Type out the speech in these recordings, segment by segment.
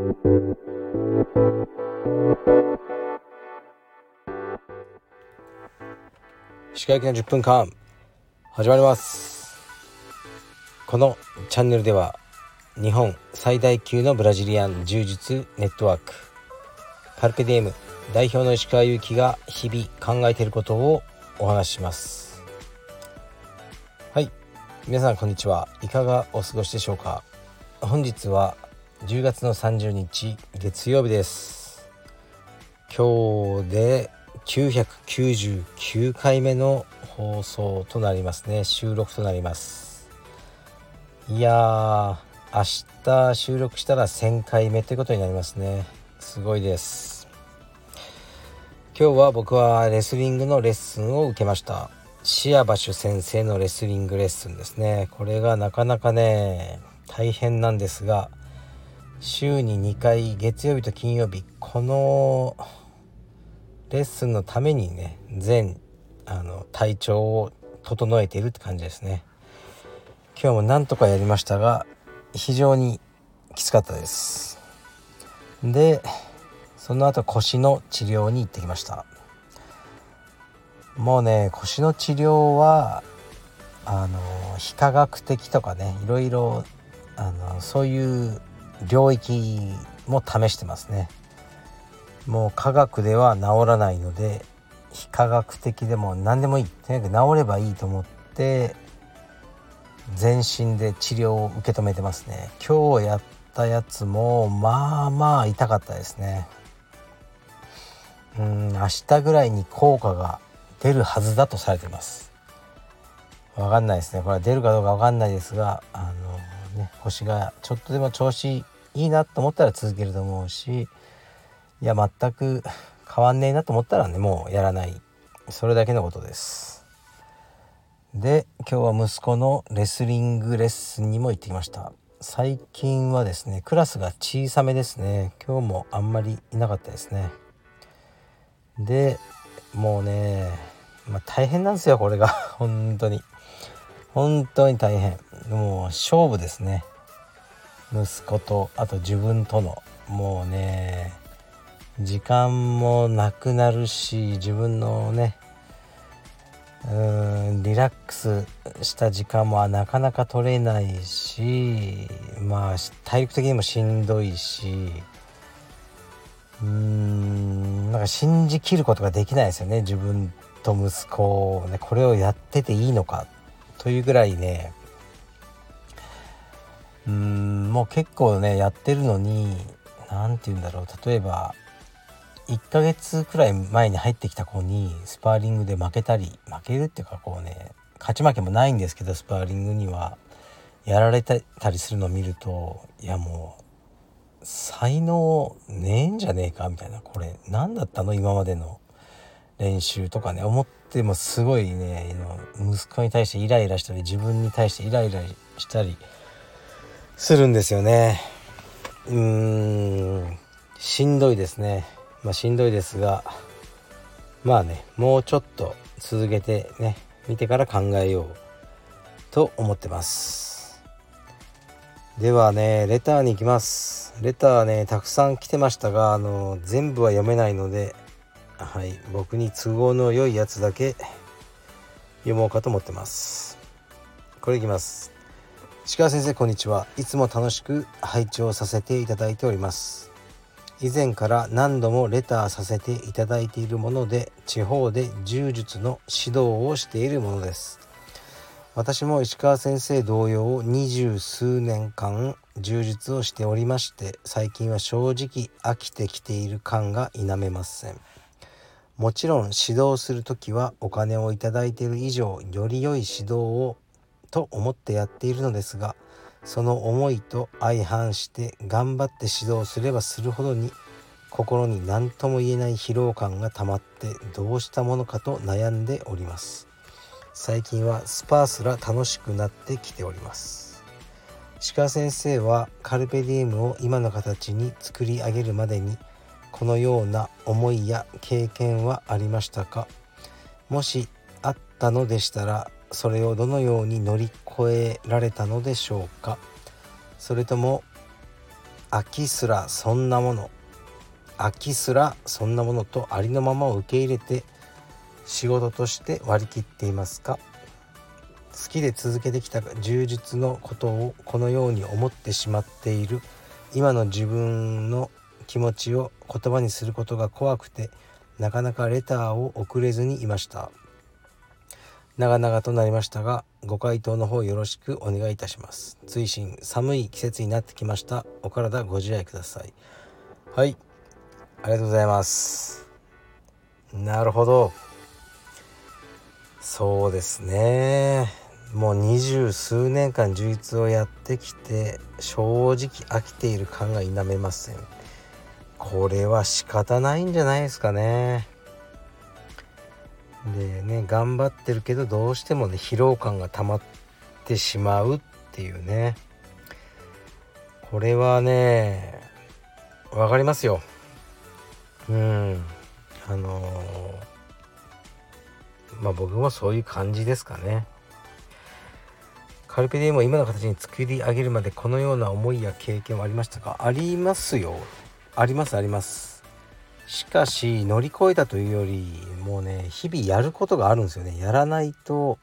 歯科医の10分間始まります。このチャンネルでは日本最大級のブラジリアン柔術ネットワークカルペディエム代表の石川祐希が日々考えていることをお話しします。はい。皆さんこんにちは。いかがお過ごしでしょうか？本日は10月の30日月曜日です。今日で999回目の放送となりますね。収録となります。いや明日収録したら1000回目ということになりますね。すごいです。今日は僕はレスリングのレッスンを受けました。シアバシュ先生のレスリングレッスンですね。これがなかなかね大変なんですが週に2回月曜日と金曜日このレッスンのためにね全あの体調を整えているって感じですね。今日もなんとかやりましたが非常にきつかったです。でその後腰の治療に行ってきました。もうね腰の治療はあの非科学的とかねいろいろあのそういう領域も試してますね。もう科学では治らないので非科学的でも何でもいい。とにかく治ればいいと思って全身で治療を受け止めてますね。今日やったやつもまあまあ痛かったですね。うん明日ぐらいに効果が出るはずだとされてます。わかんないですね。これは出るかどうかわかんないですがあのね腰がちょっとでも調子いいなと思ったら続けると思うしいや全く 変わんねえなと思ったらねもうやらない。それだけのことです。で今日は息子のレスリングレッスンにも行ってきました。最近はですねクラスが小さめですね。今日もあんまりいなかったですね。でもうね、まあ、大変なんですよこれが。本当に。本当に大変。もう勝負ですね。息子とあと自分とのもうね時間もなくなるし自分のねうんリラックスした時間もなかなか取れないしまあ体力的にもしんどいしうんなんか信じきることができないですよね自分と息子をねこれをやってていいのかというぐらいねうーんもう結構ねやってるのに何て言うんだろう。例えば1ヶ月くらい前に入ってきた子にスパーリングで負けたり負けるっていうかこうね勝ち負けもないんですけどスパーリングにはやられたりするのを見るといやもう才能ねえんじゃねえかみたいな。これ何だったの？今までの練習とかね。思ってもすごいね息子に対してイライラしたり自分に対してイライラしたりするんですよね。うーん。しんどいですね。まあしんどいですがまあねもうちょっと続けてね見てから考えようと思ってます。ではねレターに行きます。レターねたくさん来てましたがあの全部は読めないのではい僕に都合の良いやつだけ読もうかと思ってます。これいきます。鹿先生こんにちは。いつも楽しく拝聴させていただいております。以前から何度もレターさせていただいているもので地方で柔術の指導をしているものです。私も石川先生同様二十数年間柔術をしておりまして最近は正直飽きてきている感が否めません。もちろん指導する時はお金をいただいている以上より良い指導をと思ってやっているのですがその思いと相反して頑張って指導すればするほどに心に何とも言えない疲労感がたまってどうしたものかと悩んでおります。最近はスパーすら楽しくなってきております。鹿先生はカルペディウムを今の形に作り上げるまでにこのような思いや経験はありましたか？もしあったのでしたらそれをどのように乗り越えられたのでしょうか？それとも秋すらそんなもの秋すらそんなものとありのままを受け入れて仕事として割り切っていますか？好きで続けてきた充実のことをこのように思ってしまっている今の自分の気持ちを言葉にすることが怖くてなかなかレターを送れずにいました。長々となりましたがご回答の方よろしくお願いいたします。追伸寒い季節になってきました。お体ご自愛ください。はい。ありがとうございます。なるほど。そうですね。もう二十数年間充実をやってきて正直飽きている感が否めません。これは仕方ないんじゃないですかね。でね頑張ってるけどどうしてもね疲労感が溜まってしまうっていうね。これはね分かりますよ。うん。あのー、まあ僕もそういう感じですかね。カルペディウムを今の形に作り上げるまでこのような思いや経験はありましたか？ありますよ。ありますあります。しかし乗り越えたというよりもうね日々やることがあるんですよね。やらないと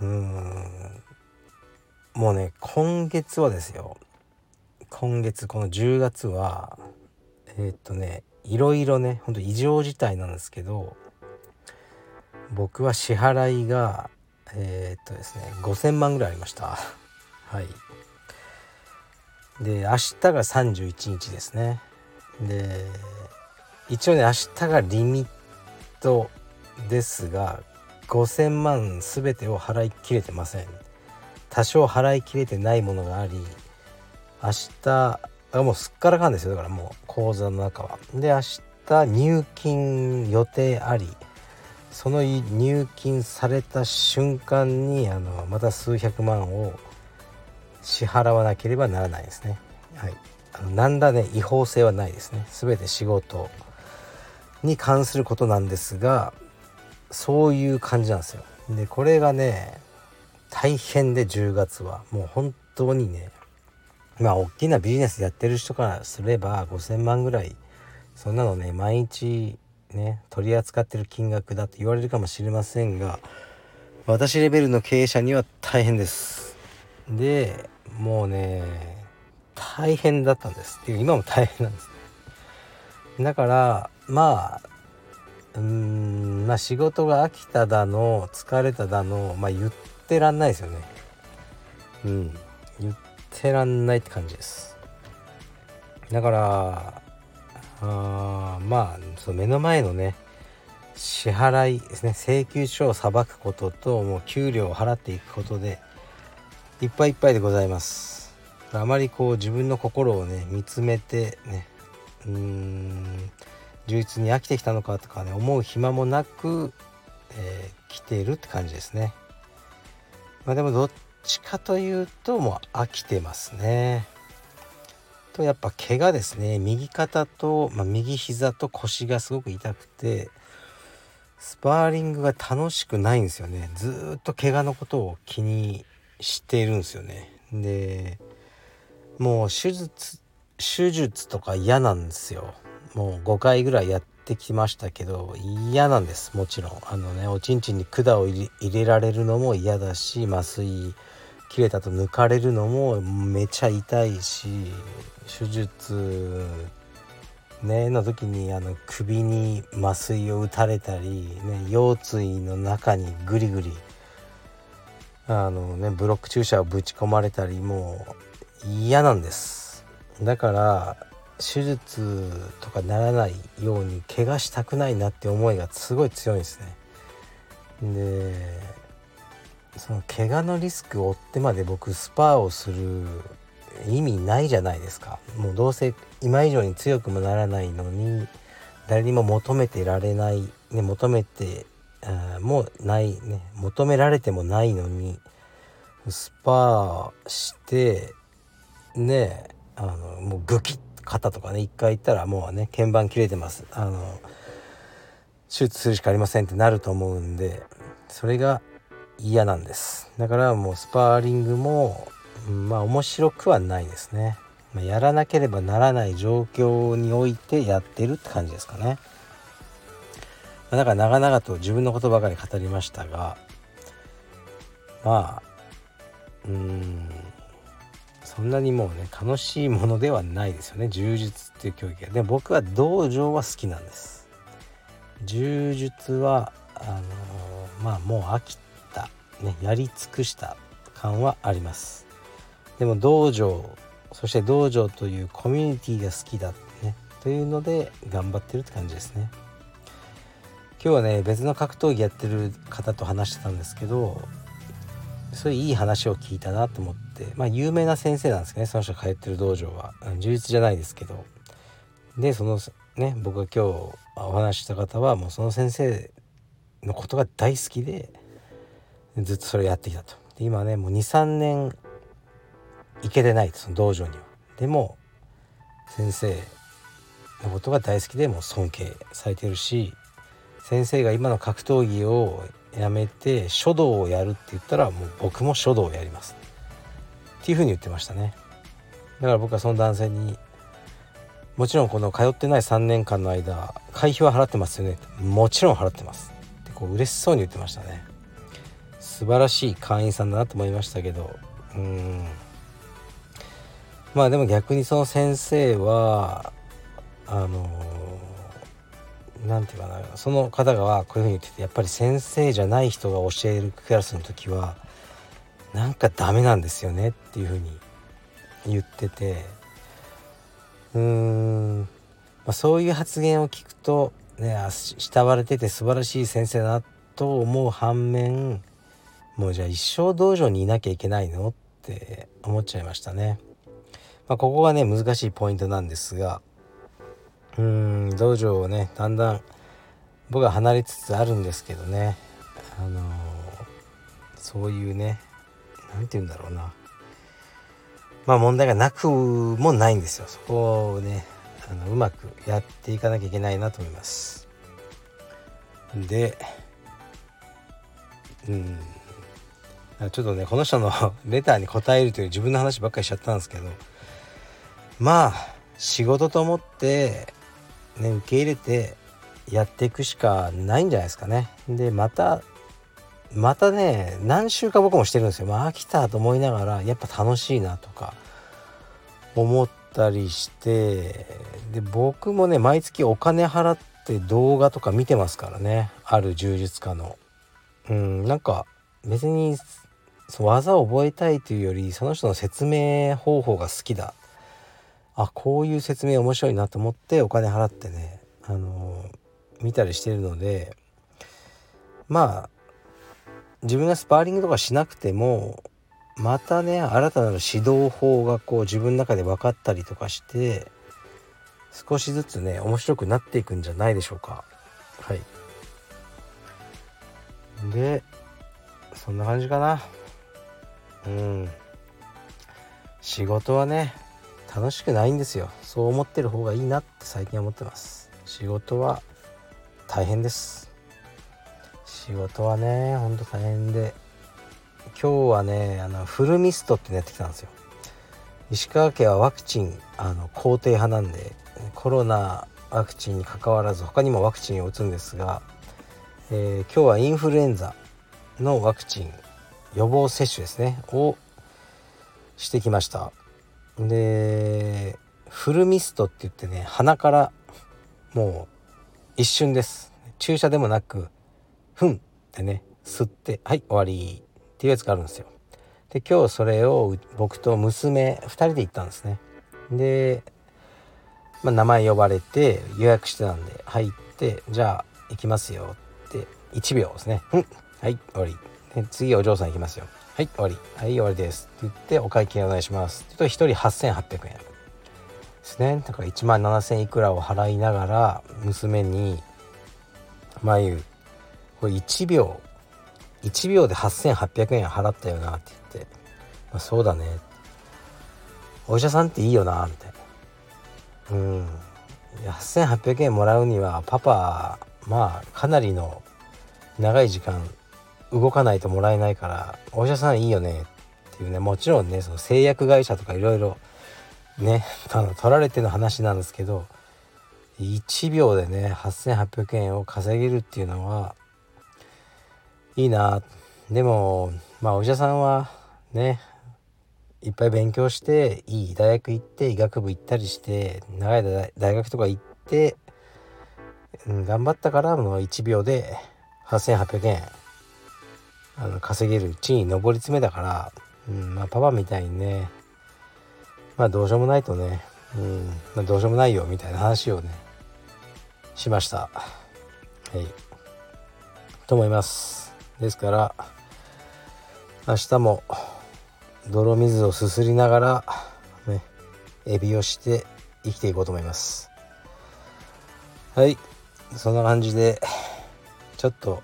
うーんもうね今月はですよ。今月この10月はえー、っとねいろいろねほんと異常事態なんですけど僕は支払いがえー、っとですね5,000万ぐらいありました。はい。で明日が31日ですね。で一応ね明日がリミットですが5,000万全てを払い切れてません。多少払い切れてないものがあり明日あもうすっからかんですよ。だからもう口座の中は。で明日入金予定ありその入金された瞬間にあのまた数百万を支払わなければならないですね。はい、何らね違法性はないですね。全て仕事に関することなんですがそういう感じなんですよ。でこれがね大変で10月はもう本当にねまあ大きなビジネスやってる人からすれば5,000万ぐらいそんなのね毎日ね取り扱ってる金額だと言われるかもしれませんが私レベルの経営者には大変ですでもうね大変だったんですっていう。今も大変なんですだからまあうんまあ仕事が飽きただの疲れただのまあ言ってらんないですよね。うん。言ってらんないって感じです。だからあまあその目の前のね支払いですね。請求書をさばくことともう給料を払っていくことでいっぱいいっぱいでございます。あまりこう自分の心をね見つめてねうーん充実に飽きてきたのかとかね思う暇もなく、えー、来ているって感じですね。まあでもどっちかというともう飽きてますね。とやっぱ怪我ですね。右肩と、まあ、右膝と腰がすごく痛くてスパーリングが楽しくないんですよね。ずっと怪我のことを気にしているんですよね。でもう手術手術とか嫌なんですよ。もう5回ぐらいやってきましたけど嫌なんですもちろん。あのねおちんちんに管を入れられるのも嫌だし麻酔切れたと抜かれるのもめちゃ痛いし手術ねの時にあの首に麻酔を打たれたり、ね、腰椎の中にグリグリあのねブロック注射をぶち込まれたりもう嫌なんです。だから手術とかならないように怪我したくないなって思いがすごい強いんですね。でその怪我のリスクを負ってまで僕スパーをする意味ないじゃないですか。もうどうせ今以上に強くもならないのに誰にも求めてられない、ね、求めてもないね求められてもないのにスパーしてねあのもうグキッ肩とかね一回行ったらもうね鍵盤切れてます。あの手術するしかありませんってなると思うんでそれが嫌なんです。だからもうスパーリングもまあ面白くはないですね、まあ、やらなければならない状況においてやってるって感じですかね、ま、だから長々と自分のことばかり語りましたがまあうん。そんなにもうね楽しいものではないですよね。柔術っていう競技がでも僕は道場は好きなんです。柔術はあの、まあもう飽きたねやり尽くした感はあります。でも道場そして道場というコミュニティが好きだねというので頑張ってるって感じですね。今日はね別の格闘技やってる方と話してたんですけどそういういい話を聞いたなと思って。まあ有名な先生なんですけどねその人が通ってる道場は。充実じゃないですけど。でそのね僕が今日お話しした方はもうその先生のことが大好きでずっとそれをやってきたと。で今ねもう23年行けてないその道場には。でも先生のことが大好きでもう尊敬されてるし先生が今の格闘技をやめて書道をやるって言ったらもう僕も書道をやります。っていうふうに言ってましたね。だから僕はその男性にもちろんこの通ってない3年間の間会費は払ってますよね。もちろん払ってます。ってこう嬉しそうに言ってましたね。素晴らしい会員さんだなと思いましたけど。うん。まあでも逆にその先生はあの何て言うかなその方がこういうふうに言っててやっぱり先生じゃない人が教えるクラスの時はなんかダメなんですよねっていうふうに言ってて。うーん、まあ、そういう発言を聞くとね慕われてて素晴らしい先生だなと思う反面もうじゃあ一生道場にいなきゃいけないのって思っちゃいましたね。まあ、ここがね難しいポイントなんですがうん道場をねだんだん僕は離れつつあるんですけどね。あのー、そういうね何て言うんだろうな。まあ問題がなくもないんですよ。そこをねあのうまくやっていかなきゃいけないなと思います。でうん。ちょっとねこの人のレターに答えるという自分の話ばっかりしちゃったんですけどまあ仕事と思ってね受け入れてやっていくしかないんじゃないですかね。でまたまたね何週か僕もしてるんですよ、まあ、飽きたと思いながらやっぱ楽しいなとか思ったりしてで僕もね毎月お金払って動画とか見てますからね。ある柔術家の。うんなんか別に技を覚えたいというよりその人の説明方法が好きだ。あこういう説明面白いなと思ってお金払ってねあの見たりしてるのでまあ自分がスパーリングとかしなくてもまたね新たなる指導法がこう自分の中で分かったりとかして少しずつね面白くなっていくんじゃないでしょうか。はい。でそんな感じかな。うん。仕事はね楽しくないんですよ。そう思ってる方がいいなって最近は思ってます。仕事は大変です。仕事はねほんと大変で。今日はねあのフルミストってやってきたんですよ。石川県はワクチンあの肯定派なんでコロナワクチンにかかわらず他にもワクチンを打つんですが、えー、今日はインフルエンザのワクチン予防接種ですねをしてきました。でフルミストって言ってね鼻からもう一瞬です。注射でもなくふんってね吸ってはい終わりっていうやつがあるんですよ。で今日それを僕と娘2人で行ったんですね。で、まあ、名前呼ばれて予約してたんで入ってじゃあ行きますよって1秒ですね。うんはい終わり。で次お嬢さん行きますよ。はい終わり。はい終わりですって言ってお会計お願いしますって言うと1人8800円。ですね。だから1万7000いくらを払いながら娘に眉これ1秒1秒で8800円払ったよなって言って、まあ、そうだね。お医者さんっていいよなみたいな。うん。8800円もらうにはパパまあかなりの長い時間動かないともらえないからお医者さんいいよねっていうね。もちろんねその製薬会社とかいろいろね あの取られての話なんですけど1秒でね8800円を稼げるっていうのはいいなでもまあお医者さんはねいっぱい勉強していい大学行って医学部行ったりして長い大学とか行って、うん、頑張ったからの1秒で8800円あの稼げる地に上り詰めたから、うんまあ、パパみたいにねまあどうしようもないとね、うんまあ、どうしようもないよみたいな話をねしました。はい。と思います。ですから明日も泥水をすすりながらねエビをして生きていこうと思います。はい。そんな感じでちょっと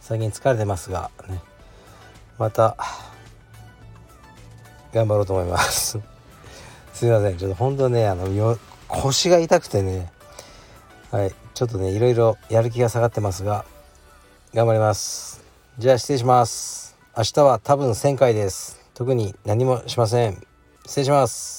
最近疲れてますがね。また頑張ろうと思います。すいません。ちょっと本当ねあの腰が痛くてね。はい。ちょっとねいろいろやる気が下がってますが頑張ります。じゃあ失礼します。明日は多分1000回です。特に何もしません。失礼します。